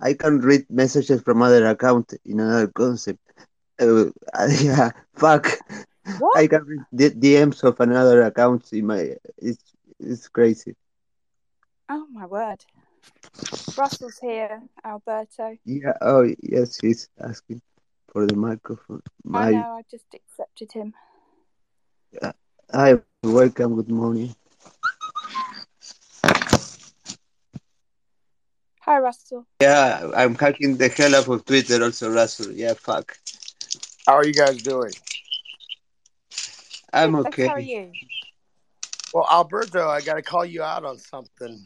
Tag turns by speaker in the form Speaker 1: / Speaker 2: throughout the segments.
Speaker 1: I can read messages from other account in another concept. Uh, yeah, fuck.
Speaker 2: What?
Speaker 1: I can read the DMs of another account in my. It's it's crazy.
Speaker 2: Oh my word. Russell's here, Alberto.
Speaker 1: Yeah. Oh yes, he's asking for the microphone.
Speaker 2: I know, I just accepted him. Yeah.
Speaker 1: hi, welcome. Good morning.
Speaker 2: Hi, Russell.
Speaker 1: Yeah, I'm hacking the hell out of Twitter also, Russell. Yeah, fuck.
Speaker 3: How are you guys doing?
Speaker 1: I'm okay.
Speaker 2: How are you?
Speaker 3: Well, Alberto, I got to call you out on something.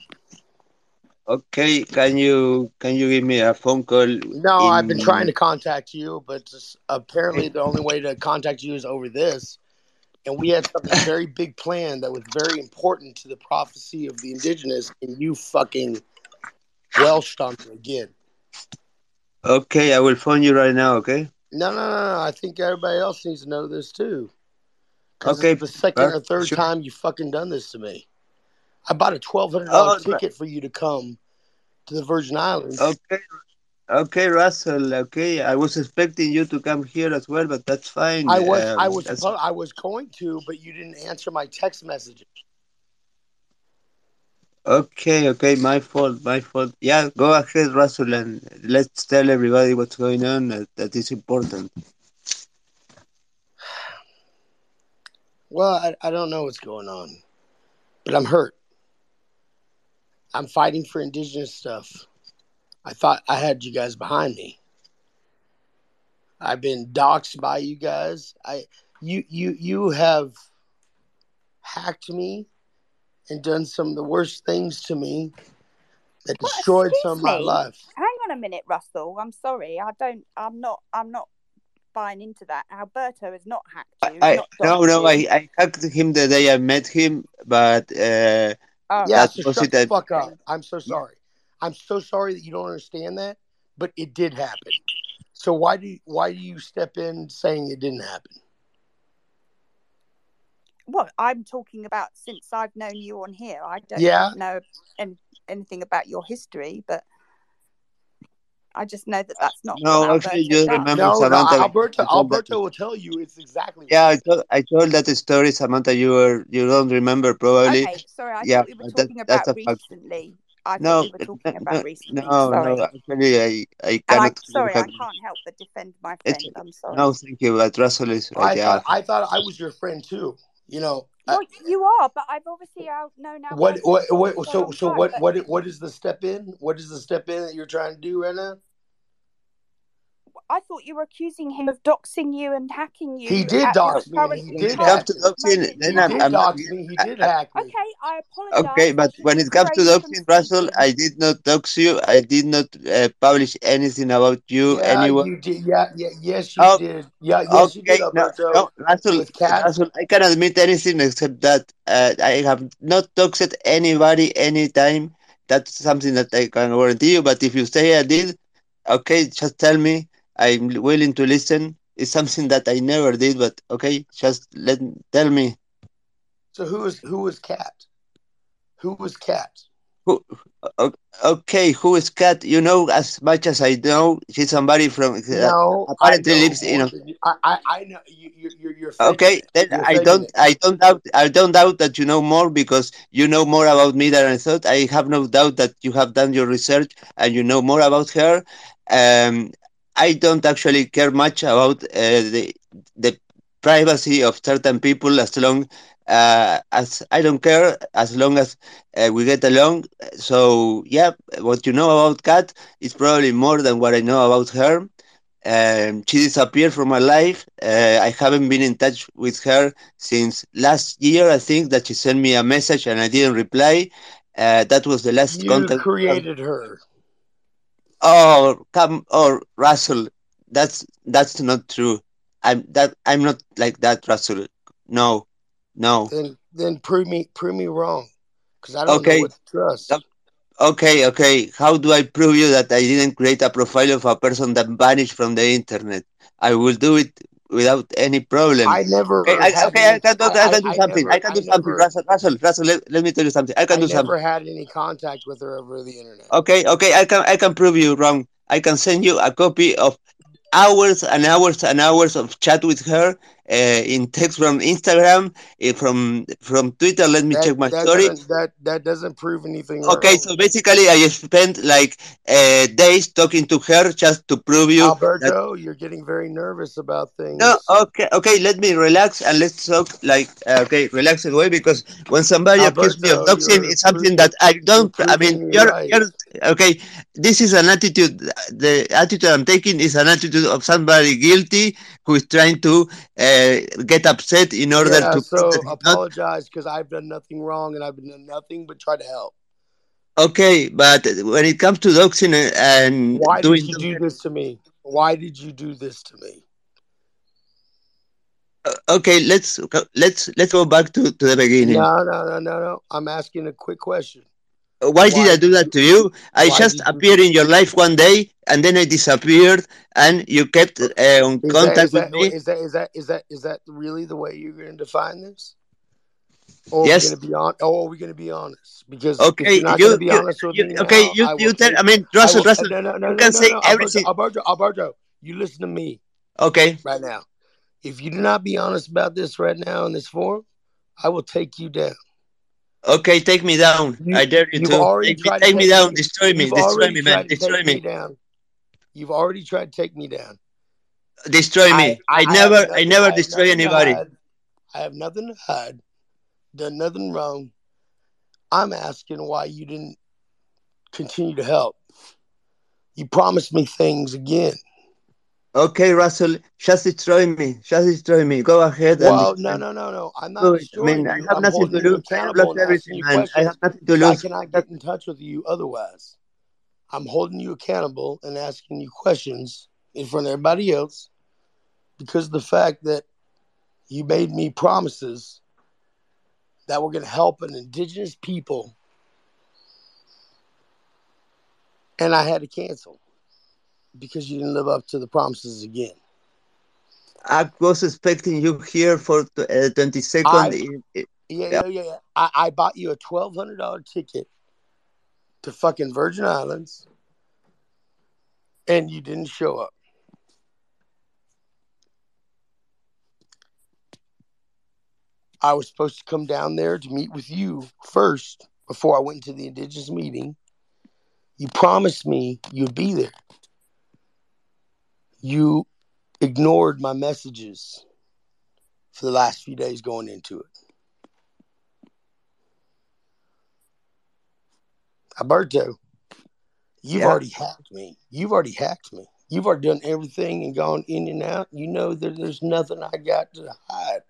Speaker 1: Okay, can you can you give me a phone call?
Speaker 3: No, I've been trying to contact you, but just apparently the only way to contact you is over this. And we had something very big planned that was very important to the prophecy of the indigenous, and you fucking Welsh on again.
Speaker 1: Okay, I will phone you right now. Okay.
Speaker 3: No, no, no, no. I think everybody else needs to know this too.
Speaker 1: Okay,
Speaker 3: the second or third
Speaker 1: sure.
Speaker 3: time you fucking done this to me. I bought a twelve hundred dollar
Speaker 1: but-
Speaker 3: ticket for you to come to the Virgin Islands.
Speaker 1: Okay. Okay, Russell. Okay, I was expecting you to come here as well, but that's fine.
Speaker 3: I was
Speaker 1: Um,
Speaker 3: I was I was going to, but you didn't answer my text messages.
Speaker 1: Okay, okay, my fault, my fault. Yeah, go ahead, Russell, and let's tell everybody what's going on. That, is important.
Speaker 3: Well, I, I don't know what's going on, but I'm hurt. I'm fighting for indigenous stuff. I thought I had you guys behind me. I've been doxxed by you guys. I you you you have hacked me and done some of the worst things to me that
Speaker 2: What,
Speaker 3: destroyed some of my
Speaker 2: me?
Speaker 3: life.
Speaker 2: Hang on a minute, Russell. I'm sorry. I don't. I'm not. I'm not buying into that. Alberto has not hacked you.
Speaker 1: I
Speaker 2: not
Speaker 1: no,
Speaker 2: doxed
Speaker 1: no, I,
Speaker 2: you.
Speaker 1: I hacked him the day I met him, but uh,
Speaker 2: Oh,
Speaker 3: Yeah, so
Speaker 1: was
Speaker 3: shut the
Speaker 1: that-
Speaker 3: fuck up. I'm so sorry. I'm so sorry that you don't understand that, but it did happen. So why do you, why do you step in saying it didn't happen?
Speaker 2: Well, I'm talking about since I've known you on here. I don't
Speaker 3: Yeah.
Speaker 2: know any, anything about your history, but I just know that that's not.
Speaker 1: No,
Speaker 2: what
Speaker 1: actually,
Speaker 2: Alberto
Speaker 1: you remember
Speaker 3: No, no,
Speaker 1: Samantha,
Speaker 3: Alberto.
Speaker 1: I told that-
Speaker 3: Alberto will tell you it's exactly.
Speaker 1: yeah, I told I told that story, Samantha. You were you don't remember probably.
Speaker 2: Okay, sorry. I
Speaker 1: Yeah,
Speaker 2: thought we were
Speaker 1: but that-
Speaker 2: talking
Speaker 1: that's
Speaker 2: about
Speaker 1: fact.
Speaker 2: recently. I
Speaker 1: No,
Speaker 2: we were talking
Speaker 1: no,
Speaker 2: about recently.
Speaker 1: no,
Speaker 2: sorry.
Speaker 1: no. Actually, I I
Speaker 2: and I,
Speaker 1: cannot.
Speaker 2: sorry, I can't help but defend my
Speaker 1: It's-
Speaker 2: friend. I'm sorry.
Speaker 1: No, thank you. But Russell is
Speaker 3: I
Speaker 1: right. Yeah.
Speaker 3: thought I thought I was your friend too. You know. I-
Speaker 2: Well, you are, but I've obviously uh, out known Alberto
Speaker 3: what what what?
Speaker 2: a
Speaker 3: So so what what what is the step in? What is the step in that you're trying to do right now?
Speaker 2: I thought you were accusing him of doxing you and hacking you.
Speaker 3: He did dox me, he did
Speaker 1: it
Speaker 2: current
Speaker 1: to
Speaker 3: hack me.
Speaker 1: doxing,
Speaker 2: moment
Speaker 1: then
Speaker 3: He
Speaker 2: in
Speaker 1: I'm,
Speaker 3: did.
Speaker 1: I'm not.
Speaker 3: dox me. He did hack me.
Speaker 2: Okay, I apologize.
Speaker 1: Okay, but when it comes to doxing, Russell. I did not dox you. I did not uh, publish anything about you
Speaker 3: Yeah,
Speaker 1: anywhere.
Speaker 3: you did. Yeah, yeah, yes, you
Speaker 1: Oh,
Speaker 3: did. Yeah, yes, you did,
Speaker 1: no,
Speaker 3: Alberto.
Speaker 1: no, Russell. Russell, I can admit anything except that uh, I have not doxed anybody anytime. That's something that I can guarantee you. But if you say I did, okay, just tell me. I'm willing to listen. It's something that I never did, but okay, just let tell me
Speaker 3: So who is who is Cat? Who was Cat?
Speaker 1: who. Okay, who is Kat? You know as much as I know. She's somebody from. Uh, apparently
Speaker 3: I
Speaker 1: lives in
Speaker 3: more
Speaker 1: a-
Speaker 3: than you- know, I, I know you, you, you're, you're
Speaker 1: Okay, then
Speaker 3: You're
Speaker 1: I don't,
Speaker 3: it.
Speaker 1: I don't doubt, I don't doubt that you know more because you know more about me than I thought. I have no doubt that you have done your research and you know more about her. Um, I don't actually care much about uh, the the privacy of certain people as long uh, as I don't care as long as uh, we get along. So yeah, what you know about Kat is probably more than what I know about her. Um, she disappeared from my life. Uh, I haven't been in touch with her since last year. I think that she sent me a message and I didn't reply. Uh, that was the last
Speaker 3: You
Speaker 1: contact.
Speaker 3: created her.
Speaker 1: Oh, come, oh, Russell, that's that's not true. I'm that I'm not like that, Russell. No, no.
Speaker 3: Then then prove me prove me wrong, because I don't
Speaker 1: Okay.
Speaker 3: know what to trust.
Speaker 1: Okay, okay. How do I prove you that I didn't create a profile of a person that vanished from the internet? I will do it without any problem.
Speaker 3: I never.
Speaker 1: Okay, I, okay, I can do, I, can do something. I can do
Speaker 3: I
Speaker 1: something. Russell, Russell, Russell, let, let me tell you something. I can
Speaker 3: I
Speaker 1: do
Speaker 3: never had any contact with her over the internet.
Speaker 1: Okay, okay, I can I can prove you wrong. I can send you a copy of hours and hours and hours of chat with her uh, in text from Instagram, uh, from from Twitter. Let me
Speaker 3: that,
Speaker 1: check my
Speaker 3: that
Speaker 1: story.
Speaker 3: That that doesn't prove anything.
Speaker 1: Okay,
Speaker 3: wrong.
Speaker 1: so basically, I spent like uh, days talking to her just to prove you. that-
Speaker 3: Alberto, you're getting very nervous about things.
Speaker 1: no, okay, okay. Let me relax and let's talk like uh, okay, relax away because when somebody accuses me of doxing, it's something that I don't. I mean, you're,
Speaker 3: right.
Speaker 1: you're okay. This is an attitude. The attitude I'm taking is an attitude of somebody guilty who is trying to uh, get upset in order
Speaker 3: yeah,
Speaker 1: to.
Speaker 3: so
Speaker 1: prove that he's not
Speaker 3: apologize because I've done nothing wrong and I've done nothing but try to help.
Speaker 1: Okay, but when it comes to doxing and- and
Speaker 3: Why
Speaker 1: doing
Speaker 3: did you do this to me? Why did you do this to me?
Speaker 1: Uh, okay, let's let's let's go back to, to the beginning.
Speaker 3: No, no, no, no, no. I'm asking a quick question.
Speaker 1: Why, did
Speaker 3: Why
Speaker 1: I do that to you? I
Speaker 3: why
Speaker 1: just appeared in your life one day and then I disappeared and you kept uh, on
Speaker 3: Is
Speaker 1: contact
Speaker 3: that,
Speaker 1: with
Speaker 3: that,
Speaker 1: me.
Speaker 3: is that is that is that is that really the way you're going to define this? Or
Speaker 1: Yes.
Speaker 3: are we going to be on? Or are we going to be honest? Because
Speaker 1: Okay,
Speaker 3: you're not
Speaker 1: you-
Speaker 3: going to be
Speaker 1: you-
Speaker 3: honest with
Speaker 1: You-
Speaker 3: me, now,
Speaker 1: okay, you,
Speaker 3: I
Speaker 1: you tell, I mean,
Speaker 3: I
Speaker 1: Russell,
Speaker 3: will-
Speaker 1: Russell,
Speaker 3: no, no, no,
Speaker 1: you can say everything.
Speaker 3: Alberto, Alberto, you listen to me
Speaker 1: Okay,
Speaker 3: right now. If you do not be honest about this right now in this forum, I will take you down.
Speaker 1: Okay, take me down.
Speaker 3: You-
Speaker 1: I dare you to. Take me, take me down,
Speaker 3: me-
Speaker 1: destroy me,
Speaker 3: You've
Speaker 1: destroy
Speaker 3: already
Speaker 1: me, man,
Speaker 3: tried to
Speaker 1: destroy
Speaker 3: take
Speaker 1: me,
Speaker 3: me down. You've already tried to take me down.
Speaker 1: destroy me. I,
Speaker 3: have
Speaker 1: never, I never destroy anybody.
Speaker 3: I have nothing to hide. Done nothing wrong. I'm asking why you didn't continue to help. You promised me things again.
Speaker 1: Okay, Russell, just destroy me, just destroy me. Go ahead.
Speaker 3: Well,
Speaker 1: and
Speaker 3: no, no, no, no. I'm not
Speaker 1: it. I mean, I have
Speaker 3: I'm
Speaker 1: nothing to lose. I have lost everything, man. I have nothing to
Speaker 3: So I
Speaker 1: lose.
Speaker 3: cannot get in touch with you otherwise. I'm holding you accountable and asking you questions in front of everybody else because of the fact that you made me promises that were going to help an indigenous people and I had to cancel because you didn't live up to the promises again.
Speaker 1: I was expecting you here for uh, 22nd.
Speaker 3: I-
Speaker 1: in- in-
Speaker 3: Yeah,
Speaker 1: Yeah.
Speaker 3: yeah, yeah. I, I bought you a twelve hundred dollar ticket to fucking Virgin Islands, and you didn't show up. I was supposed to come down there to meet with you first before I went to the indigenous meeting. You promised me you'd be there. You ignored my messages for the last few days going into it. Alberto, you've
Speaker 1: Yeah.
Speaker 3: already hacked me. You've already hacked me. You've already done everything and gone in and out. You know that there's nothing I got to hide.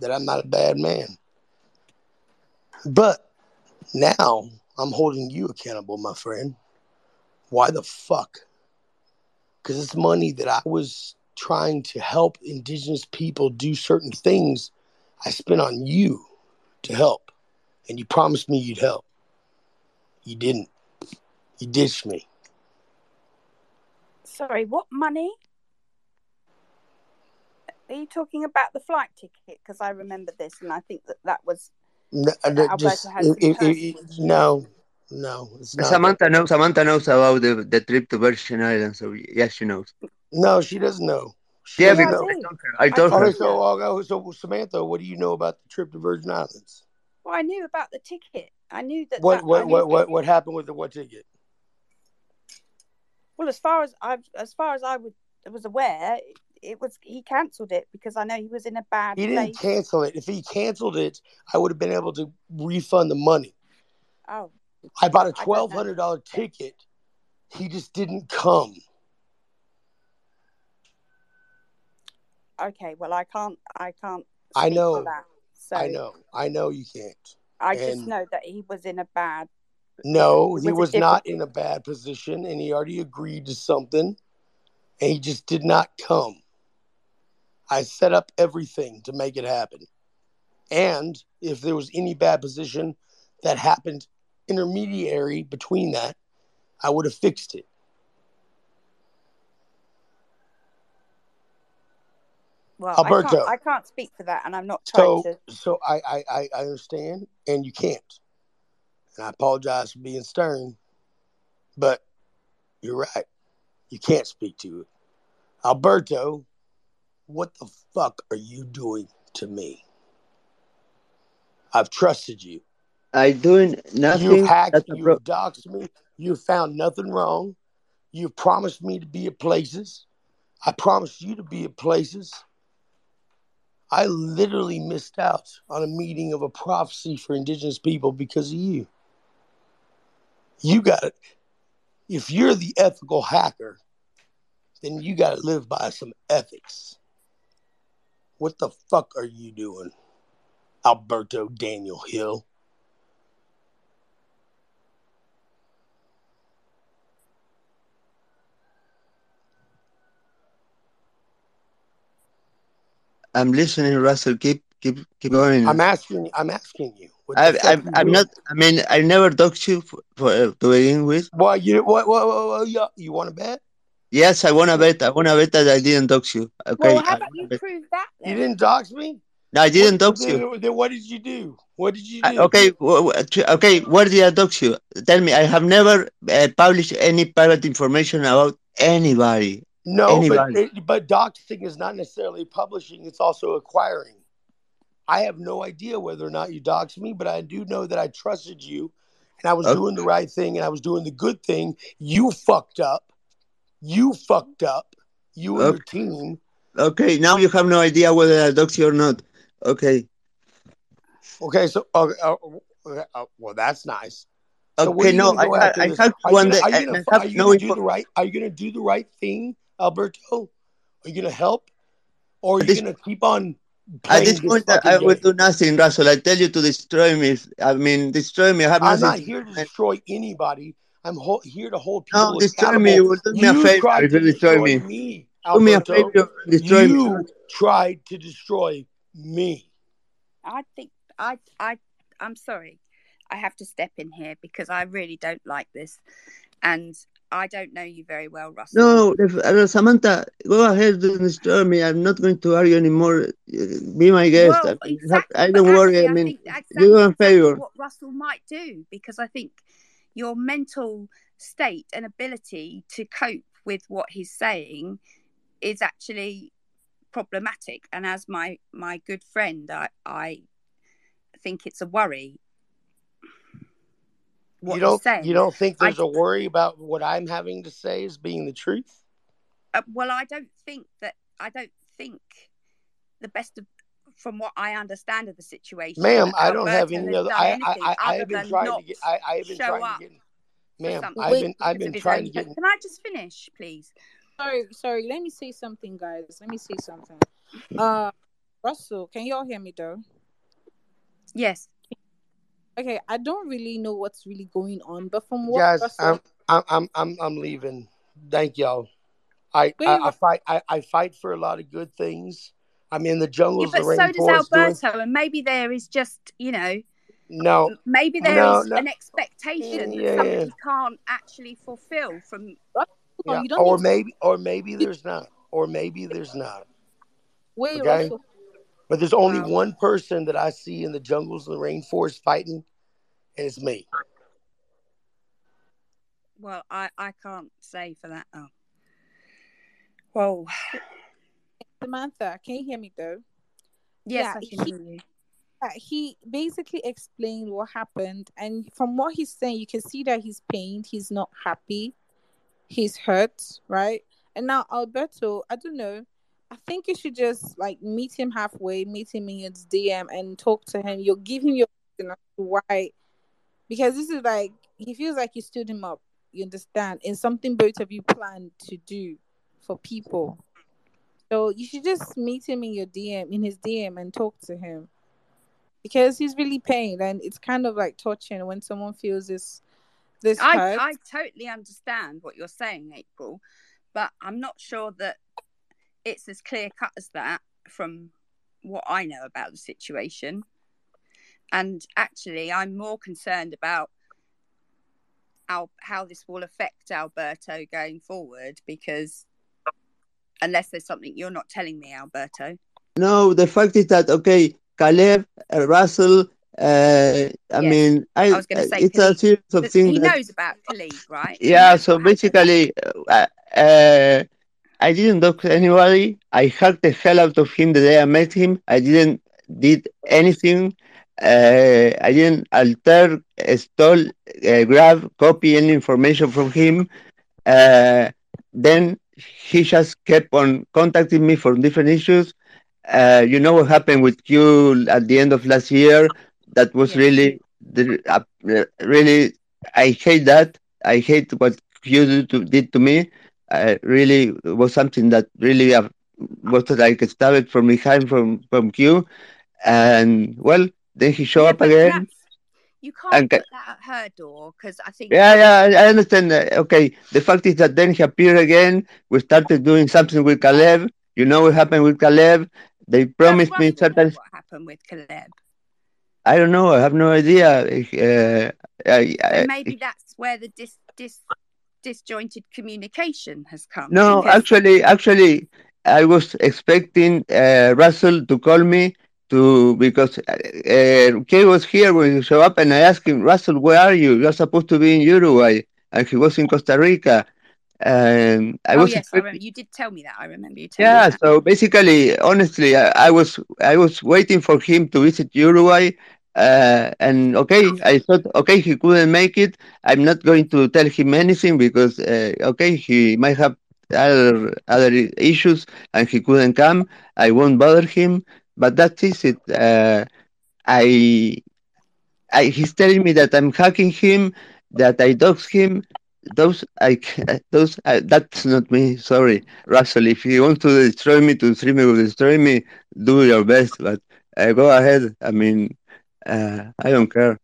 Speaker 3: That I'm not a bad man. But now I'm holding you accountable, my friend. Why the fuck? Because it's money that I was trying to help indigenous people do certain things I spent on you to help. And you promised me you'd help. You didn't. You ditched me.
Speaker 2: Sorry, what money? Are you talking about the flight ticket? Because I remember this, and I think that that was
Speaker 3: No,
Speaker 2: uh,
Speaker 3: That
Speaker 2: that
Speaker 3: just, it- it- it- no, no, it's not.
Speaker 1: Samantha knows. Samantha knows about the, the trip to Virgin Islands. So yes, she knows.
Speaker 3: No, she doesn't know. She
Speaker 1: Yeah,
Speaker 3: doesn't
Speaker 2: I
Speaker 1: because
Speaker 3: know.
Speaker 1: I told her. I told
Speaker 3: Okay,
Speaker 1: her.
Speaker 3: so, okay, so Samantha, what do you know about the trip to Virgin Islands?
Speaker 2: Well, I knew about the ticket. I knew that.
Speaker 3: What
Speaker 2: that-
Speaker 3: what
Speaker 2: knew-
Speaker 3: what what, what happened with the what ticket?
Speaker 2: Well, as far as I, as far as I was, was aware, it, it was he cancelled it because I know he was in a bad
Speaker 3: He didn't
Speaker 2: place.
Speaker 3: cancel it. If he canceled it, I would have been able to refund the money.
Speaker 2: oh,
Speaker 3: I bought a twelve hundred dollar ticket. He just didn't come.
Speaker 2: okay. Well, I can't. I can't.
Speaker 3: I know.
Speaker 2: That. So
Speaker 3: I know. I know you can't.
Speaker 2: I just know that he was in a bad.
Speaker 3: No, he
Speaker 2: was
Speaker 3: was not in a bad position, and he already agreed to something, and he just did not come. I set up everything to make it happen, and if there was any bad position that happened intermediary between that, I would have fixed it.
Speaker 2: Well, I
Speaker 3: Alberto.
Speaker 2: can't, I can't speak for that, and I'm not trying
Speaker 3: So,
Speaker 2: to.
Speaker 3: so I, I, I I understand, and you can't. And I apologize for being stern, but you're right. You can't speak to it. Alberto, what the fuck are you doing to me? I've trusted you.
Speaker 1: I doing nothing.
Speaker 3: You've hacked,
Speaker 1: that's
Speaker 3: you've doxed me, you've found nothing wrong. You've promised me to be at places. I promised you to be at places. I literally missed out on a meeting of a prophecy for indigenous people because of you. You got it. If you're the ethical hacker, then you got to live by some ethics. What the fuck are you doing, Alberto Daniel Hill?
Speaker 1: I'm listening, Russell. Keep keep keep going.
Speaker 3: I'm asking. I'm asking you.
Speaker 1: I,
Speaker 3: fuck
Speaker 1: I,
Speaker 3: you
Speaker 1: I'm not. I mean, I never talked to you for, for uh, to begin with.
Speaker 3: Well, you what? What? What? what you, you want to bet?
Speaker 1: Yes, I wanna bet. I wanna bet that I didn't talk to you. Okay.
Speaker 2: Well, how about you prove that
Speaker 3: You didn't dox me.
Speaker 1: No, I didn't
Speaker 3: What,
Speaker 1: talk to you.
Speaker 3: then, then what did you do? What did you
Speaker 1: I-
Speaker 3: do?
Speaker 1: okay. wh- wh- Okay. Where did I talk to you? Tell me. I have never uh, published any private information about anybody.
Speaker 3: No, but
Speaker 1: Anybody.
Speaker 3: but doxing is not necessarily publishing; it's also acquiring. I have no idea whether or not you doxed me, but I do know that I trusted you, and I was
Speaker 1: Okay.
Speaker 3: doing the right thing, and I was doing the good thing. You fucked up. You fucked up. You and your
Speaker 1: Okay.
Speaker 3: team.
Speaker 1: Okay. Now you have no idea whether I to you or not. Okay.
Speaker 3: Okay, so uh, uh, uh, uh, well, that's nice. So
Speaker 1: Okay. No, I, I, I have
Speaker 3: Are you
Speaker 1: one
Speaker 3: gonna
Speaker 1: day.
Speaker 3: are you gonna
Speaker 1: I
Speaker 3: are
Speaker 1: have
Speaker 3: you
Speaker 1: no
Speaker 3: gonna do the right are you gonna do the right thing, Alberto? Are you gonna help, or are you gonna keep on
Speaker 1: At
Speaker 3: playing
Speaker 1: this
Speaker 3: this
Speaker 1: point, I, I
Speaker 3: fucking
Speaker 1: will do nothing, Russell. I tell you to destroy me. I mean, destroy me. I have
Speaker 3: I'm
Speaker 1: nothing
Speaker 3: not here to destroy anybody. I'm ho- here to hold
Speaker 1: No,
Speaker 3: people
Speaker 1: destroy me. You will do me a favor
Speaker 3: tried to
Speaker 1: you destroy
Speaker 3: destroy
Speaker 1: me.
Speaker 3: me,
Speaker 1: Do me a
Speaker 3: Alberto.
Speaker 1: favor and destroy me.
Speaker 3: You tried to destroy me.
Speaker 2: I think I I I'm sorry. I have to step in here because I really don't like this, and I don't know you very well, Russell.
Speaker 1: No, uh, Samantha, go ahead and destroy me. I'm not going to argue anymore. Be my guest.
Speaker 2: Well,
Speaker 1: I,
Speaker 2: exactly.
Speaker 1: I don't worry.
Speaker 2: actually,
Speaker 1: I
Speaker 2: I
Speaker 1: mean,
Speaker 2: think that's
Speaker 1: you a
Speaker 2: exactly
Speaker 1: favor.
Speaker 2: what Russell might do because I think your mental state and ability to cope with what he's saying is actually problematic. And as my my good friend, I I think it's a worry. What
Speaker 3: you
Speaker 2: you're
Speaker 3: don't
Speaker 2: saying.
Speaker 3: you don't think there's a worry about what I'm having to say is being the truth?
Speaker 2: Uh, well, I don't think that. I don't think the best of, from what I understand of the situation.
Speaker 3: Ma'am,
Speaker 2: that
Speaker 3: I don't have any other I I, I, I have been
Speaker 2: than
Speaker 3: trying
Speaker 2: not
Speaker 3: to get I, I have been trying to get
Speaker 2: for
Speaker 3: ma'am,
Speaker 2: something
Speaker 3: I've been I've been trying to get
Speaker 2: Can I just finish, please?
Speaker 4: sorry, sorry. Let me say something, guys. Let me say something. Uh, Russell, can you all hear me though?
Speaker 2: Yes.
Speaker 4: Okay, I don't really know what's really going on, but from what
Speaker 3: guys,
Speaker 4: Russell,
Speaker 3: I'm I'm I'm I'm I'm leaving. Thank y'all. I,
Speaker 4: wait,
Speaker 3: I, I fight I, I fight for a lot of good things. I'm in the
Speaker 2: Yeah,
Speaker 3: jungles, the
Speaker 2: but so does
Speaker 3: rainforest doing
Speaker 2: Alberto, and maybe there is just, you know,
Speaker 3: no
Speaker 2: maybe there
Speaker 3: no
Speaker 2: is
Speaker 3: no
Speaker 2: an expectation that
Speaker 3: yeah
Speaker 2: somebody can't actually fulfill from.
Speaker 3: Yeah
Speaker 4: you don't
Speaker 3: or
Speaker 4: to
Speaker 3: maybe or maybe there's not or maybe there's not
Speaker 4: wait,
Speaker 3: okay
Speaker 4: Russell.
Speaker 3: But there's only
Speaker 4: Wow.
Speaker 3: one person that I see in the jungles and the rainforest fighting and it's me.
Speaker 2: Well, I I can't say for that. Oh, well,
Speaker 4: Samantha, can you hear me though?
Speaker 2: yes,
Speaker 4: Yeah,
Speaker 2: I can
Speaker 4: he
Speaker 2: hear you.
Speaker 4: he basically explained what happened, and from what he's saying, you can see that he's pained. He's not happy. He's hurt, right? And now Alberto, I don't know. I think you should just like meet him halfway, meet him in his DM, and talk to him. You'll give him your reason as to why, because this is like he feels like you stood him up. You understand? In something both of you planned to do for people. So you should just meet him in your DM, in his DM, and talk to him because he's really pained, and it's kind of like touching when someone feels this this
Speaker 2: I
Speaker 4: hurt.
Speaker 2: I totally understand what you're saying, April, but I'm not sure that it's as clear cut as that from what I know about the situation. And actually, I'm more concerned about how how this will affect Alberto going forward because unless there's something you're not telling me, Alberto.
Speaker 1: No, the fact is that okay, Caleb, uh, Russell. Uh, I
Speaker 2: Yes.
Speaker 1: mean, I,
Speaker 2: I was gonna say
Speaker 1: it's a series of things.
Speaker 2: he
Speaker 1: that-
Speaker 2: knows about Khalid, right?
Speaker 1: Yeah. So basically, uh, uh, I didn't talk to anybody. I hacked the hell out of him the day I met him. I didn't did anything. Uh, I didn't alter, stole, uh, grab, copy any information from him. Uh, then he just kept on contacting me for different issues. Uh, you know what happened with you at the end of last year? That was
Speaker 2: Yes.
Speaker 1: really, uh, really. I hate that. I hate what you did to, did to me. Uh, really was something that really uh, was like stabbed from behind from from Q. And well, then he showed
Speaker 2: Yeah,
Speaker 1: up again.
Speaker 2: You can't
Speaker 1: And
Speaker 2: put that at her door because I think.
Speaker 1: Yeah, yeah, I understand. Okay, the fact is that then he appeared again. We started doing something with Caleb. You know what happened with Caleb? They promised me certain.
Speaker 2: what happened with Caleb?
Speaker 1: I don't know. I have no idea. Uh, I, I,
Speaker 2: maybe that's where the dis, dis disjointed communication has come.
Speaker 1: no,
Speaker 2: because-
Speaker 1: actually, actually, I was expecting uh, Russell to call me to because uh, uh, Kay was here when he showed up, and I asked him, Russell, where are you? You're supposed to be in Uruguay, and he was in Costa Rica. And I
Speaker 2: oh
Speaker 1: was
Speaker 2: yes, I remember. You did tell me that. I remember you
Speaker 1: Yeah,
Speaker 2: me that.
Speaker 1: so basically, honestly, I, I was I was waiting for him to visit Uruguay, uh, and okay, I thought okay he couldn't make it. I'm not going to tell him anything because uh, okay he might have other other issues and he couldn't come. I won't bother him, but that is it. Uh, I, I he's telling me that I'm hacking him, that I dox him. Those I those I, that's not me. Sorry. Russell, if you want to destroy me, to stream me, destroy me, do your best. But uh, go ahead. I mean, uh, I don't care.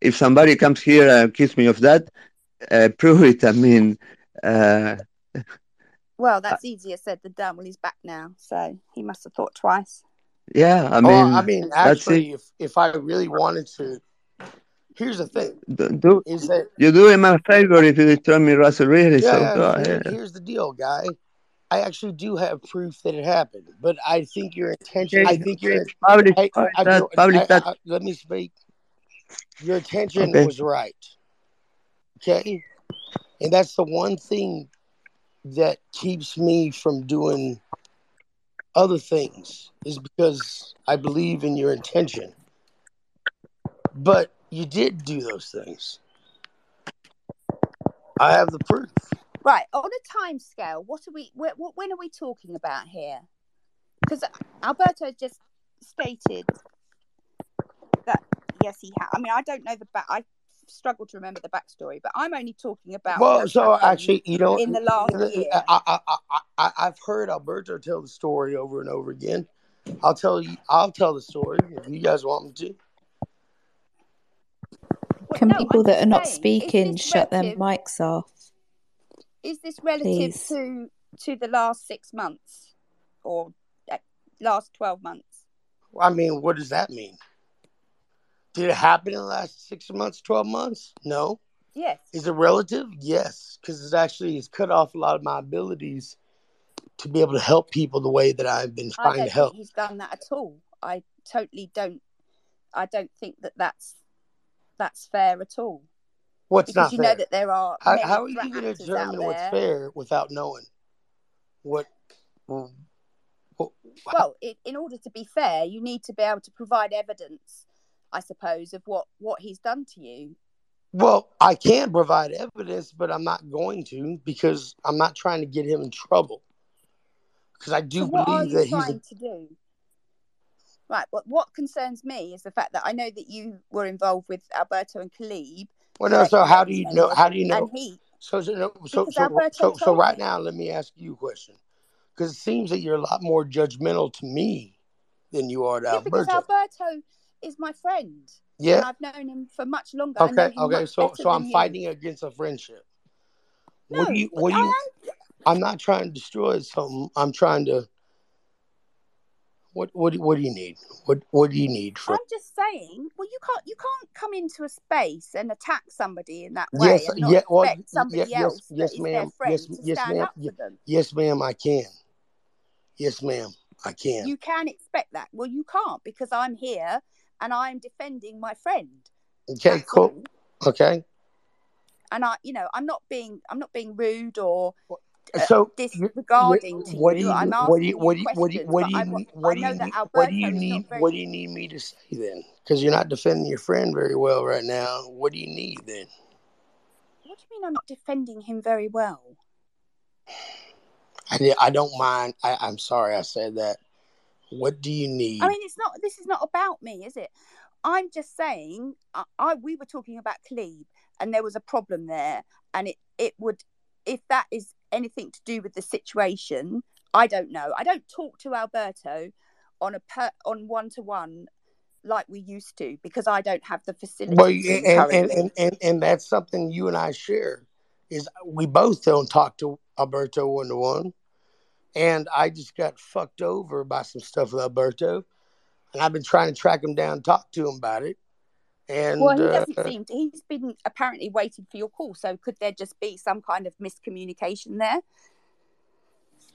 Speaker 1: If somebody comes here and accuse me of that, uh, prove it. I mean, uh,
Speaker 2: Well, that's easier said than done. Well, he's back now, so he must have thought twice.
Speaker 1: yeah. I mean,
Speaker 3: well, I mean, actually, if if I really wanted to, here's the thing:
Speaker 1: do, do
Speaker 3: is that
Speaker 1: you do him a favor if you destroy me, Russell? Really?
Speaker 3: yeah,
Speaker 1: so
Speaker 3: yeah,
Speaker 1: go ahead.
Speaker 3: here's the deal, guy. I actually do have proof that it happened, but I think your intention.
Speaker 1: Okay,
Speaker 3: I think your.
Speaker 1: Publish,
Speaker 3: I, I,
Speaker 1: that.
Speaker 3: I,
Speaker 1: Publish
Speaker 3: I-
Speaker 1: that.
Speaker 3: I- let me speak. Your intention
Speaker 1: Okay.
Speaker 3: was right. Okay, and that's the one thing that keeps me from doing other things is because I believe in your intention. But you did do those things. I have the proof.
Speaker 2: Right, on a time scale, what are we? Wh- wh- when are we talking about here? Because Alberto just stated that yes, he had. I mean, I don't know the back. I struggle to remember the backstory, but I'm only talking about.
Speaker 3: Well, so actually, you know,
Speaker 2: in the last year.
Speaker 3: I, I, I, I, I've heard Alberto tell the story over and over again. I'll tell you. I'll tell the story if you guys want me to.
Speaker 2: Well,
Speaker 5: Can
Speaker 2: no,
Speaker 5: people
Speaker 2: I'm
Speaker 5: that are not
Speaker 2: saying, is
Speaker 5: speaking shut their mics off?
Speaker 2: Is this relative
Speaker 5: Please.
Speaker 2: to to the last six months or uh, last twelve months?
Speaker 3: I mean, what does that mean? Did it happen in the last six months, twelve months? No.
Speaker 2: Yes.
Speaker 3: Is it relative? Yes, because it actually has cut off a lot of my abilities to be able to help people the way that I've been
Speaker 2: I
Speaker 3: trying
Speaker 2: don't
Speaker 3: to help.
Speaker 2: think he's done that at all. I totally don't. I don't think that that's that's fair at all.
Speaker 3: What's
Speaker 2: because
Speaker 3: not
Speaker 2: you
Speaker 3: fair?
Speaker 2: know that there are
Speaker 3: how, how are you going to determine what's fair without knowing what? what
Speaker 2: Well, it, in order to be fair, you need to be able to provide evidence, I suppose, of what what he's done to you.
Speaker 3: Well, I can provide evidence, but I'm not going to because I'm not trying to get him in trouble. Because I do
Speaker 2: so what are
Speaker 3: believe
Speaker 2: you
Speaker 3: that he's
Speaker 2: trying
Speaker 3: a
Speaker 2: to do? Right. But what concerns me is the fact that I know that you were involved with Alberto and Khalib.
Speaker 3: Well. No, so how do you know? How do you know? So so so so, so, so right now, let me ask you a question. Because it seems that you're a lot more judgmental to me than you are to
Speaker 2: yeah, because
Speaker 3: Alberto.
Speaker 2: Alberto is my friend. And
Speaker 3: Yeah.
Speaker 2: I've known him for much longer.
Speaker 3: Okay, okay. So so I'm fighting against a friendship.
Speaker 2: No,
Speaker 3: What do you? What do you? I'm not trying to destroy something. I'm trying to. What what do- what do you need? What what do you need from?
Speaker 2: I'm just saying. Well, you can't you can't come into a space and attack somebody in that way
Speaker 3: Yes,
Speaker 2: and not
Speaker 3: yeah, well,
Speaker 2: expect somebody
Speaker 3: yeah, yes,
Speaker 2: else
Speaker 3: yes,
Speaker 2: is
Speaker 3: ma'am. Yes,
Speaker 2: to
Speaker 3: yes, ma'am.
Speaker 2: up
Speaker 3: Ye-
Speaker 2: for them.
Speaker 3: Yes, ma'am. I can. Yes, ma'am. I can't.
Speaker 2: You can expect that. Well, you can't because I'm here and I'm defending my friend.
Speaker 3: okay,
Speaker 2: That's
Speaker 3: cool.
Speaker 2: all.
Speaker 3: Okay.
Speaker 2: And I, you know, I'm not being, I'm not being rude or Uh,
Speaker 3: so
Speaker 2: disregarding to
Speaker 3: what do
Speaker 2: you. I'm
Speaker 3: what do
Speaker 2: asking
Speaker 3: you what do
Speaker 2: you
Speaker 3: what do you what do you
Speaker 2: I,
Speaker 3: need-
Speaker 2: wa-
Speaker 3: what do you need
Speaker 2: Alberto
Speaker 3: what do you need
Speaker 2: very.
Speaker 3: what do you need me to say then? Because you're not defending your friend very well right now. What do you need then?
Speaker 2: What do you mean I'm not defending him very well?
Speaker 3: I I don't mind. I, I'm sorry I said that. What do you need?
Speaker 2: I mean, it's not. This is not about me, is it? I'm just saying. I, I we were talking about Cleve, and there was a problem there, and it it would, if that is anything to do with the situation, I don't know. I don't talk to Alberto on a per on one to one like we used to because I don't have the facility
Speaker 3: well, and, and, and, and, and that's something you and I share is we both don't talk to Alberto one to one. And I just got fucked over by some stuff with Alberto. And I've been trying to track him down, talk to him about it. And
Speaker 2: Well, he
Speaker 3: uh,
Speaker 2: doesn't seem to. He's been apparently waiting for your call. So could there just be some kind of miscommunication there?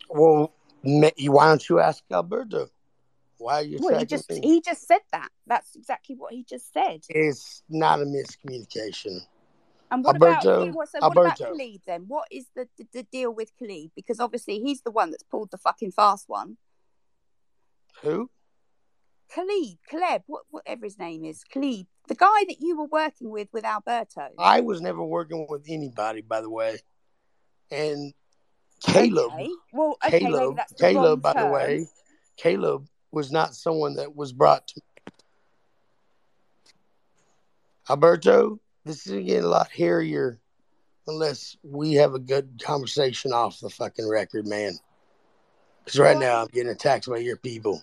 Speaker 3: well, why don't you ask Alberto? Why are you
Speaker 2: Well, he just
Speaker 3: me?
Speaker 2: he just said that. That's exactly what he just said.
Speaker 3: It's not a miscommunication.
Speaker 2: And what
Speaker 3: Alberto-
Speaker 2: about what, so what about Khalid then? What is the, the the deal with Khalid? Because obviously he's the one that's pulled the fucking fast one.
Speaker 3: Who?
Speaker 2: Khalid, Caleb, what, whatever his name is, Khalid, the guy that you were working with with Alberto.
Speaker 3: I was never working with anybody, by the way. And Caleb,
Speaker 2: Okay. Well, okay,
Speaker 3: Caleb,
Speaker 2: the
Speaker 3: Caleb, by the way, Caleb was not someone that was brought to Alberto. This is getting a lot hairier unless we have a good conversation off the fucking record, man. Because right now I'm getting attacked by your people.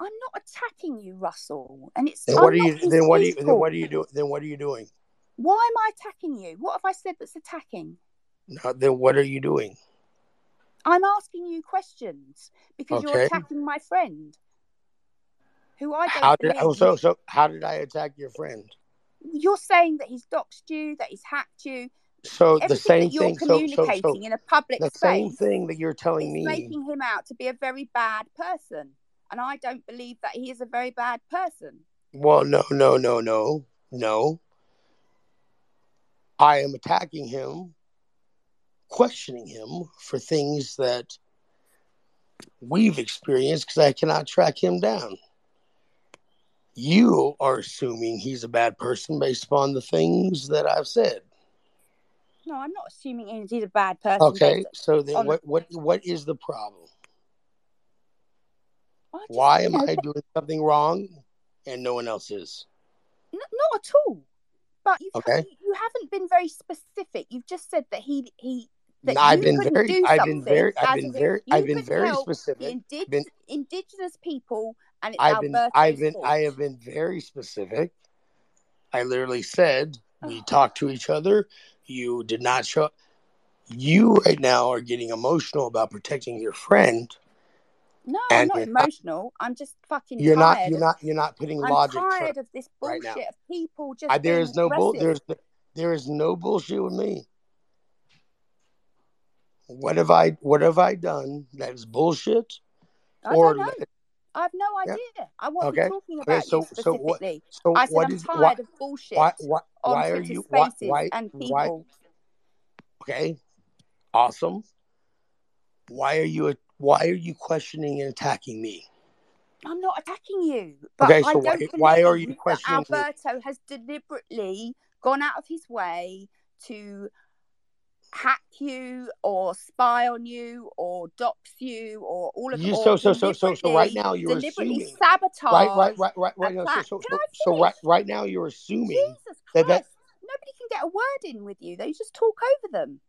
Speaker 2: I'm not. Attacking you, Russell. And it's.
Speaker 3: Then
Speaker 2: I'm
Speaker 3: what are
Speaker 2: not
Speaker 3: you? Then what are you? Then what are you doing? Then what are you doing?
Speaker 2: Why am I attacking you? What have I said that's attacking?
Speaker 3: No, then what are you doing?
Speaker 2: I'm asking you questions because you're attacking my friend, who I don't
Speaker 3: How did?
Speaker 2: believe.
Speaker 3: Oh, so so how did I attack your friend?
Speaker 2: You're saying that he's doxed you, that he's hacked you.
Speaker 3: So the same
Speaker 2: that you're
Speaker 3: thing. So so
Speaker 2: communicating
Speaker 3: so
Speaker 2: in a public
Speaker 3: the same thing that you're telling me.
Speaker 2: making him out to be a very bad person, and I don't believe that he is a very bad person.
Speaker 3: Well, no, no, no, no, no. I am attacking him, questioning him for things that we've experienced because I cannot track him down. You are assuming he's a bad person based upon the things that I've said.
Speaker 2: No, I'm not assuming he's a bad person.
Speaker 3: Okay, so then what what what is the problem? Why am I doing something wrong and no one else is?
Speaker 2: N- not at all. But you've
Speaker 3: Okay.
Speaker 2: you haven't been very specific. You've just said that he he that
Speaker 3: No, I've been very I've been very I've been very I've been very specific.
Speaker 2: indig-
Speaker 3: Been-
Speaker 2: indigenous people, and it's
Speaker 3: I've been I've been. I have been very specific. I literally said we
Speaker 2: Oh.
Speaker 3: talked to each other. You did not show. You right now are getting emotional about protecting your friend.
Speaker 2: No, I'm not emotional. I'm just fucking
Speaker 3: You're not. You're not. You're not putting logic.
Speaker 2: I'm
Speaker 3: tired
Speaker 2: of this bullshit
Speaker 3: now.
Speaker 2: of people just.
Speaker 3: I, there
Speaker 2: being
Speaker 3: is no bull. There's there is no bullshit with me. What have I What have I done that is bullshit?
Speaker 2: I
Speaker 3: or
Speaker 2: don't know. I have no
Speaker 3: Yeah.
Speaker 2: idea. I wasn't
Speaker 3: Okay.
Speaker 2: talking
Speaker 3: Okay,
Speaker 2: about
Speaker 3: so-
Speaker 2: you
Speaker 3: so what-
Speaker 2: specifically.
Speaker 3: so
Speaker 2: I said
Speaker 3: what
Speaker 2: I'm
Speaker 3: is
Speaker 2: tired
Speaker 3: why
Speaker 2: of bullshit
Speaker 3: why why, why are you why why
Speaker 2: and
Speaker 3: why
Speaker 2: people.
Speaker 3: okay awesome why are you why are you questioning and attacking me
Speaker 2: I'm not attacking you, but
Speaker 3: Okay,
Speaker 2: I
Speaker 3: so
Speaker 2: don't
Speaker 3: why- why are you questioning me?
Speaker 2: Alberto has deliberately gone out of his way to hack you or spy on you or dox you or all of
Speaker 3: You- so so so so so right now you're
Speaker 2: deliberately
Speaker 3: assuming
Speaker 2: sabotage.
Speaker 3: right right right right right no, so so so, so right right now you're assuming
Speaker 2: Jesus
Speaker 3: that-
Speaker 2: Christ!
Speaker 3: that-
Speaker 2: Nobody can get a word in with you. They just talk over them.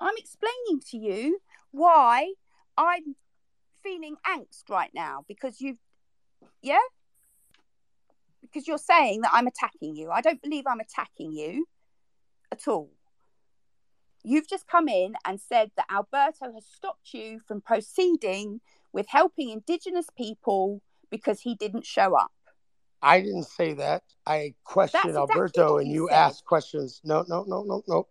Speaker 2: I'm explaining to you why I'm feeling angst right now because you've, yeah, because you're saying that I'm attacking you. I don't believe I'm attacking you at all. You've just come in and said that Alberto has stopped you from proceeding with helping Indigenous people because he didn't show up.
Speaker 3: I didn't say that I questioned
Speaker 2: exactly
Speaker 3: Alberto and
Speaker 2: you said.
Speaker 3: asked questions no no no no no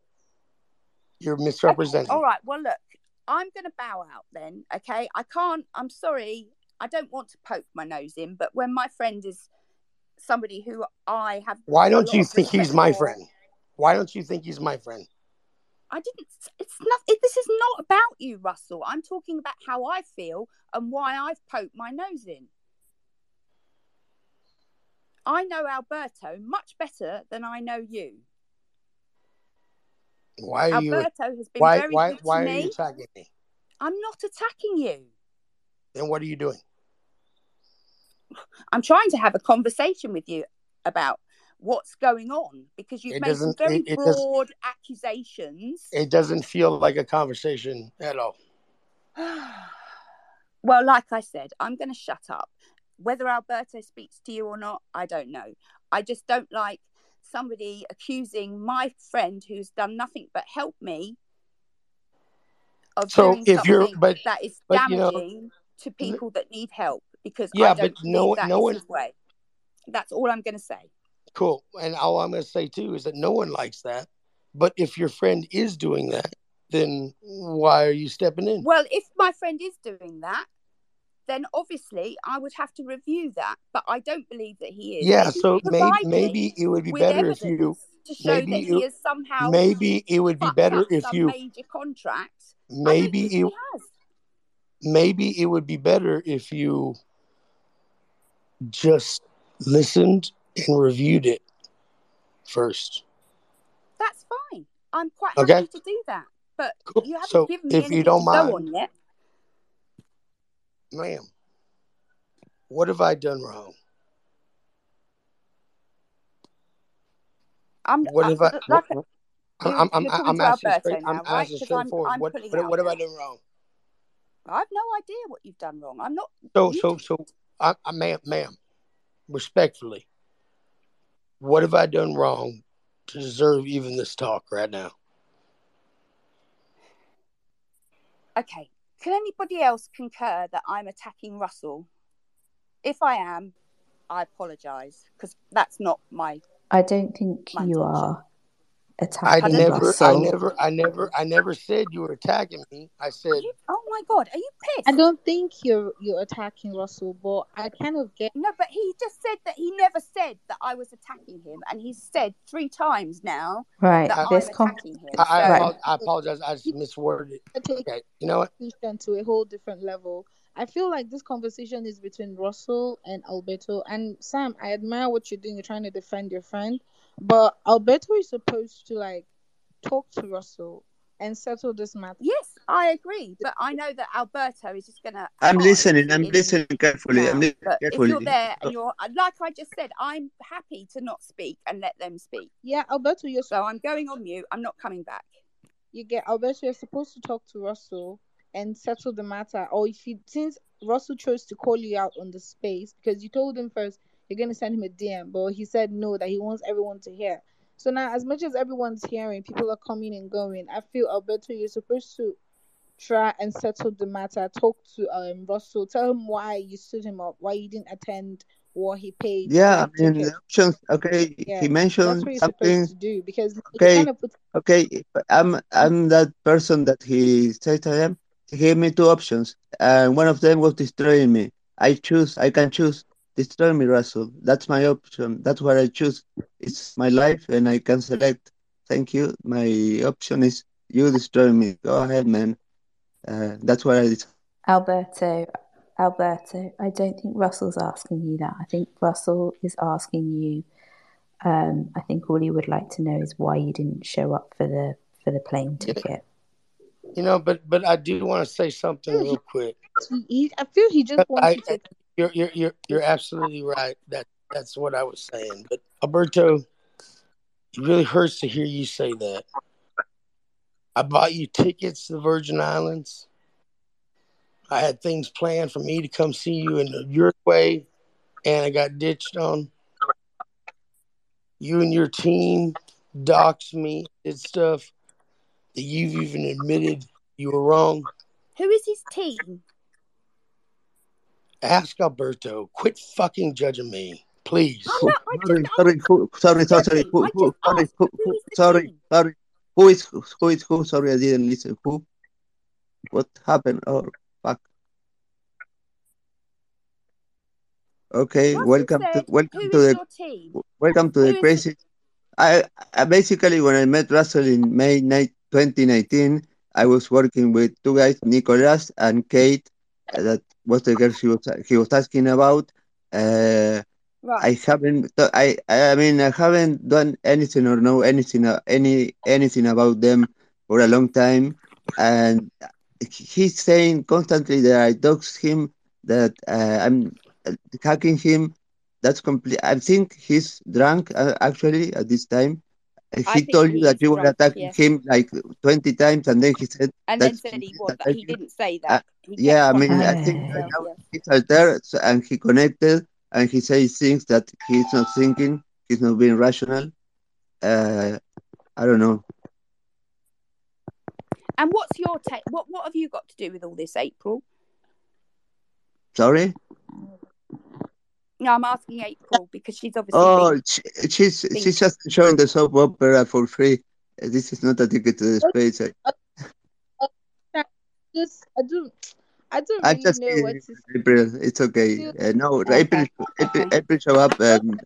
Speaker 3: you're
Speaker 2: Okay,
Speaker 3: misrepresenting
Speaker 2: all right. Well, look, I'm going to bow out then. Okay, I can't. I'm sorry. I don't want to poke my nose in, but when my friend is somebody who I have,
Speaker 3: Why don't you think he's my
Speaker 2: for,
Speaker 3: friend? Why don't you think he's my friend?
Speaker 2: I didn't. It's not. It, this is not about you, Russell. I'm talking about how I feel and why I've poked my nose in. I know Alberto much better than I know you.
Speaker 3: Why are you?
Speaker 2: Alberto has been
Speaker 3: Why?
Speaker 2: very
Speaker 3: Why?
Speaker 2: good to
Speaker 3: Why are
Speaker 2: me.
Speaker 3: you attacking me?
Speaker 2: I'm not attacking you.
Speaker 3: Then what are you doing?
Speaker 2: I'm trying to have a conversation with you about what's going on because you've
Speaker 3: It
Speaker 2: made some very
Speaker 3: it- it
Speaker 2: broad accusations.
Speaker 3: It doesn't feel like a conversation at all.
Speaker 2: well, like I said, I'm going to shut up. Whether Alberto speaks to you or not, I don't know. I just don't like somebody accusing my friend who's done nothing but help me of
Speaker 3: So
Speaker 2: doing
Speaker 3: if you're-
Speaker 2: something
Speaker 3: but-
Speaker 2: that is
Speaker 3: but, you know,
Speaker 2: damaging to people that need help because
Speaker 3: Yeah, but no- no one-
Speaker 2: way. That's all I'm going to say.
Speaker 3: Cool. And all I'm going to say too is that no one likes that. But if your friend is doing that, then why are you stepping in?
Speaker 2: Well, if my friend is doing that, then obviously I would have to review that. But I don't believe that he is.
Speaker 3: Yeah. So maybe maybe it would be better if you
Speaker 2: to show
Speaker 3: maybe
Speaker 2: that
Speaker 3: you-
Speaker 2: he has somehow
Speaker 3: maybe it would be better if you
Speaker 2: major contracts.
Speaker 3: Maybe it maybe it would be better if you just listened and reviewed it first.
Speaker 2: That's fine. I'm quite
Speaker 3: Okay.
Speaker 2: happy to do that. But
Speaker 3: Cool.
Speaker 2: you haven't
Speaker 3: So
Speaker 2: given me
Speaker 3: if you don't mind,
Speaker 2: on yet.
Speaker 3: Ma'am, what have I done wrong?
Speaker 2: I'm
Speaker 3: What
Speaker 2: I-
Speaker 3: have I?
Speaker 2: like
Speaker 3: What, I'm, I'm, I'm, I'm asking straight. I'm
Speaker 2: right?
Speaker 3: asking
Speaker 2: 'Cause I'm-
Speaker 3: straightforward.
Speaker 2: I'm
Speaker 3: what what, what have I done wrong?
Speaker 2: I have no idea what you've done wrong. I'm not.
Speaker 3: So
Speaker 2: You
Speaker 3: so so, I, I, ma'am, ma'am, respectfully, what have I done wrong to deserve even this talk right now?
Speaker 2: Okay. Can anybody else concur that I'm attacking Russell? If I am, I apologise because that's not my.
Speaker 5: I don't think you
Speaker 2: intention.
Speaker 5: are
Speaker 3: I
Speaker 5: attacking
Speaker 3: never, I never, I never, I never said you were attacking me. I said
Speaker 2: You, oh my god, are you pissed?
Speaker 4: I don't think you're you're attacking Russell, but I kind of get
Speaker 2: No, but he just said that he never said that I was attacking him, and he's said three times now
Speaker 5: Right.
Speaker 2: that
Speaker 5: This
Speaker 2: I'm
Speaker 5: com-
Speaker 2: attacking him.
Speaker 3: I, I,
Speaker 5: Right.
Speaker 3: I apologize. I just misworded it.
Speaker 4: to take
Speaker 3: Okay, you know what?
Speaker 4: conversation to a whole different level. I feel like this conversation is between Russell and Alberto. And Sam, I admire what you're doing. You're trying to defend your friend, but Alberto is supposed to like talk to Russell and settle this matter.
Speaker 2: Yes, I agree, but I know that Alberto is just gonna.
Speaker 1: I'm listening. I'm listening carefully.
Speaker 2: now.
Speaker 1: I'm listening
Speaker 2: But if you're there and you're like I just said, I'm happy to not speak and let them speak.
Speaker 4: Yeah, Alberto, you're
Speaker 2: So I'm going on mute. I'm not coming back.
Speaker 4: you get Alberto, you're supposed to talk to Russell and settle the matter. Or if you since Russell chose to call you out on the space because you told him first you're gonna send him a DM, but he said no, that he wants everyone to hear. So now as much as everyone's hearing, people are coming and going. I feel Alberto, you're supposed to try and settle the matter, talk to um Russell, tell him why you stood him up, why you didn't attend what he paid.
Speaker 1: Yeah, I mean, the options. Okay,
Speaker 4: Yeah,
Speaker 1: he mentioned something.
Speaker 4: to do because
Speaker 1: Okay.
Speaker 4: kind of puts
Speaker 1: Okay, I'm I'm that person that he said I am. He gave me two options, and one of them was destroying me. I choose. I can choose. Destroy me, Russell. That's my option. That's what I choose. It's my life, and I can select. Thank you. My option is you destroy me. Go ahead, man. Uh, that's what I decided.
Speaker 5: Alberto, Alberto, I don't think Russell's asking you that. I think Russell is asking you. Um, I think all he would like to know is why you didn't show up for the for the plane
Speaker 3: Yeah.
Speaker 5: ticket.
Speaker 3: You know, but but I do want to say something real quick.
Speaker 4: he, he I feel he just wants
Speaker 3: I,
Speaker 4: you to
Speaker 3: you're you're you're you're absolutely right. That that's what I was saying. But Alberto, it really hurts to hear you say that. I bought you tickets to the Virgin Islands. I had things planned for me to come see you in Uruguay, and I got ditched on. You and your team doxed me, did stuff that you've even admitted you were wrong.
Speaker 2: Who is his team?
Speaker 3: Ask Alberto. Quit fucking judging me, please.
Speaker 2: Not.
Speaker 1: Sorry, sorry, sorry, sorry, sorry, who, who, sorry, who, sorry,
Speaker 2: team?
Speaker 1: sorry, who is who is who? Sorry, I didn't listen. Who? what happened? Oh, fuck. Okay,
Speaker 2: Russell
Speaker 1: welcome to welcome to the
Speaker 2: team?
Speaker 1: welcome to
Speaker 2: Who
Speaker 1: the crazy. I, I basically when I met Russell in May ni- 2019, I was working with two guys, Nicholas and Kate. That was the girl she was he was asking about. Uh,
Speaker 2: right?
Speaker 1: I haven't. I I mean I haven't done anything or know anything uh, any anything about them for a long time, and he's saying constantly that I dox him, that uh, I'm hacking him. That's complete. I think he's drunk uh, actually at this time. Uh, He
Speaker 2: think
Speaker 1: told you that you were
Speaker 2: drunk.
Speaker 1: attacking
Speaker 2: Yes,
Speaker 1: him like 20 times, and then he said
Speaker 2: and then
Speaker 1: that
Speaker 2: said
Speaker 1: he
Speaker 2: he
Speaker 1: didn't
Speaker 2: was, but he didn't say
Speaker 1: Uh,
Speaker 2: that. Kept
Speaker 1: yeah, I mean, I think right
Speaker 2: himself.
Speaker 1: now
Speaker 2: Yes.
Speaker 1: he's altered so, and he connected and he says things that he's not thinking, he's not being rational. Uh, I don't know.
Speaker 2: And what's your take? What What have you got to do with all this, April?
Speaker 1: Sorry?
Speaker 2: No, I'm asking April because she's obviously
Speaker 1: Oh,
Speaker 2: been.
Speaker 1: she, she's
Speaker 2: been
Speaker 1: she's just showing the soap opera for free. Uh, This is not a ticket to the space. I,
Speaker 4: Just I don't I don't
Speaker 1: I
Speaker 4: really
Speaker 1: just
Speaker 4: know what to
Speaker 1: April. It's okay. Uh, no,
Speaker 2: okay.
Speaker 1: April, April, April, show up. Um,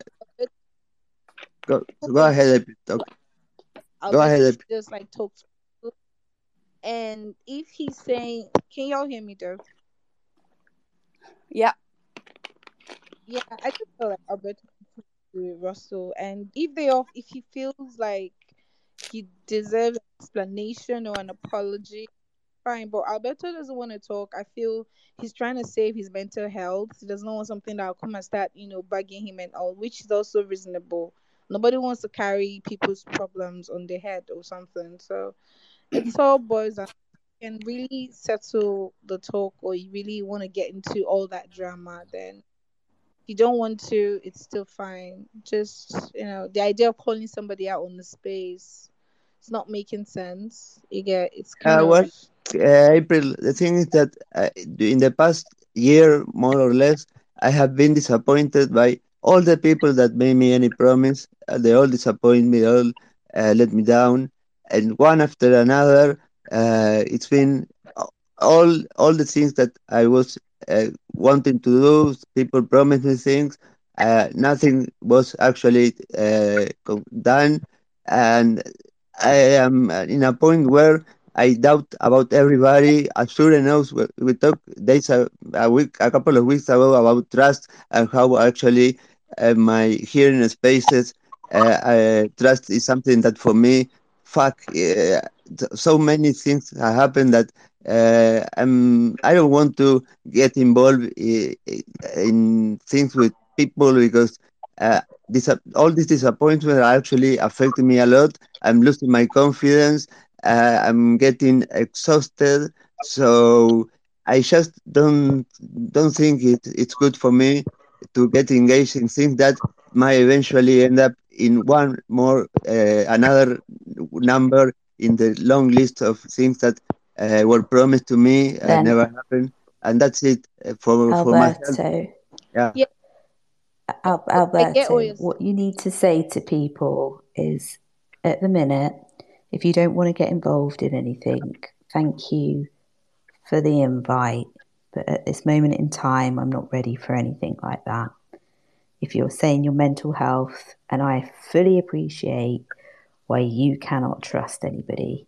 Speaker 1: go, go ahead, April. Talk. Go ahead, April.
Speaker 4: just like talk. And if he's saying, can y'all hear me though?
Speaker 2: Yeah.
Speaker 4: Yeah, I just feel like Alberto to Russell, and if they off, if he feels like he deserves explanation or an apology, fine. But Alberto doesn't want to talk. I feel he's trying to save his mental health. He doesn't want something that will come and start, you know, bugging him and all, which is also reasonable. Nobody wants to carry people's problems on their head or something. So it's all boys that can really settle the talk or you really want to get into all that drama, then you don't want to, it's still fine. Just you know, the idea of calling somebody out on the space, it's not making sense. You get it's kind
Speaker 1: Uh,
Speaker 4: of
Speaker 1: uh, April, the thing is that uh, in the past year, more or less, I have been disappointed by all the people that made me any promise. Uh, they all disappoint me, all uh, let me down, and one after another. Uh, it's been all all the things that I was uh, wanting to do. People promised me things. Uh, nothing was actually uh, done, and I am in a point where I doubt about everybody. As sure knows, we, talked days a, a week, a couple of weeks ago about trust and how actually uh, my hearing spaces, uh, uh, trust is something that for me, fuck, so many things have happened that uh, I'm, I don't want to get involved in, in things with people because uh, this, all these disappointments are actually affecting me a lot. I'm losing my confidence uh, I'm getting exhausted, so I just don't don't think it, it's good for me to get engaged in things that might eventually end up in one more uh, another number in the long list of things that uh, were promised to me uh,
Speaker 5: Then
Speaker 1: never happened, and that's it uh, for for my.
Speaker 5: Alberto,
Speaker 1: Yeah.
Speaker 4: yeah.
Speaker 5: Al-
Speaker 4: I get what
Speaker 5: Alberto,
Speaker 4: you're
Speaker 5: what you need to say to people is at the minute, if you don't want to get involved in anything, thank you for the invite. But at this moment in time, I'm not ready for anything like that. If you're saying your mental health, and I fully appreciate why you cannot trust anybody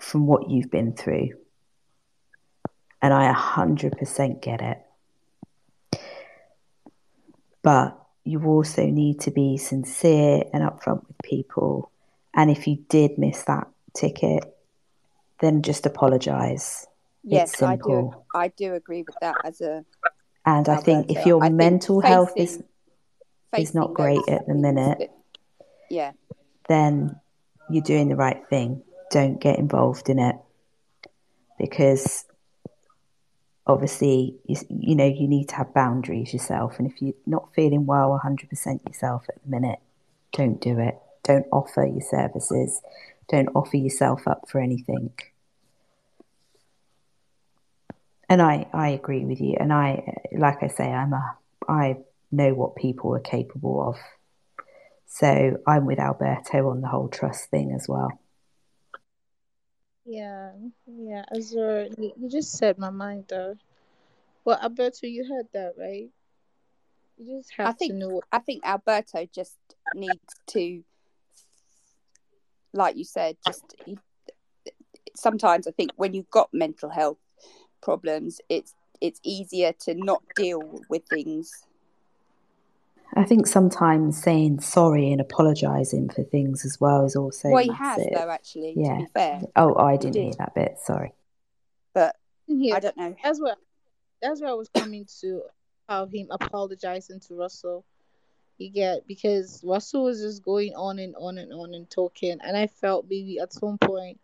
Speaker 5: from what you've been through, and I 100% get it. But you also need to be sincere and upfront with people. And if you did miss that ticket, then just apologize.
Speaker 2: Yes,
Speaker 5: it's
Speaker 2: I do. I do agree with that. As a
Speaker 5: And I think if your
Speaker 2: I
Speaker 5: mental health is is not great at the minute,
Speaker 2: that- yeah,
Speaker 5: then you're doing the right thing. Don't get involved in it because obviously you, you know you need to have boundaries yourself. And if you're not feeling well 100% yourself at the minute don't do it. Don't offer your services. Don't offer yourself up for anything. And i i agree with you. And i like i say i'm a i know what people are capable of. So i'm with alberto on the whole trust thing as well
Speaker 4: Yeah, yeah. Azure, you, you just said my mind though. Well, Alberto, you heard that, right? You just have
Speaker 2: I think
Speaker 4: to know. What...
Speaker 2: I think Alberto just needs to, like you said, just he, sometimes I think when you've got mental health problems, it's it's easier to not deal with things.
Speaker 5: I think sometimes saying sorry and apologising for things as well is also
Speaker 2: well, he
Speaker 5: massive.
Speaker 2: has though, actually.
Speaker 5: Yeah.
Speaker 2: To be fair,
Speaker 5: Oh, I didn't
Speaker 2: did.
Speaker 5: hear that bit. Sorry.
Speaker 2: but
Speaker 4: Yeah,
Speaker 2: I don't know.
Speaker 4: that's what that's where I was coming to how him apologizing to Russell. You get because Russell was just going on and on and on and talking, and I felt maybe at some point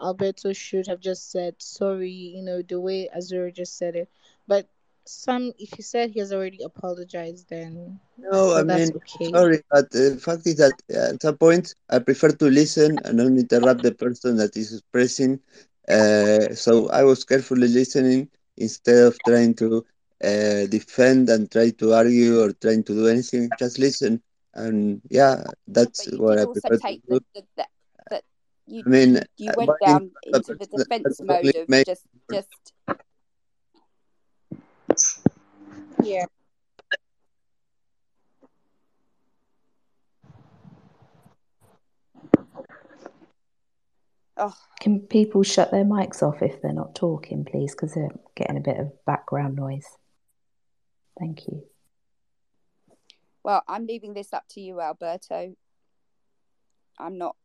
Speaker 4: Alberto should have just said sorry, you know, the way Azura just said it. But some, if he said he has already apologized, then
Speaker 1: No, I
Speaker 4: that's
Speaker 1: mean,
Speaker 4: okay.
Speaker 1: sorry, but the fact is that uh, at some point I prefer to listen and not interrupt the person that is expressing. Uh, so I was carefully listening instead of trying to uh, defend and try to argue or trying to do anything. Just listen, and yeah, that's
Speaker 2: But
Speaker 1: what I prefer to do.
Speaker 2: the, the, the you
Speaker 1: I mean,
Speaker 2: you, you
Speaker 1: uh,
Speaker 2: went down into the defense mode of
Speaker 1: may-
Speaker 2: just just
Speaker 4: Yeah.
Speaker 2: oh
Speaker 5: Can people shut their mics off if they're not talking, please? Because they're getting a bit of background noise. Thank you.
Speaker 2: well. I'm leaving this up to you, Alberto. I'm not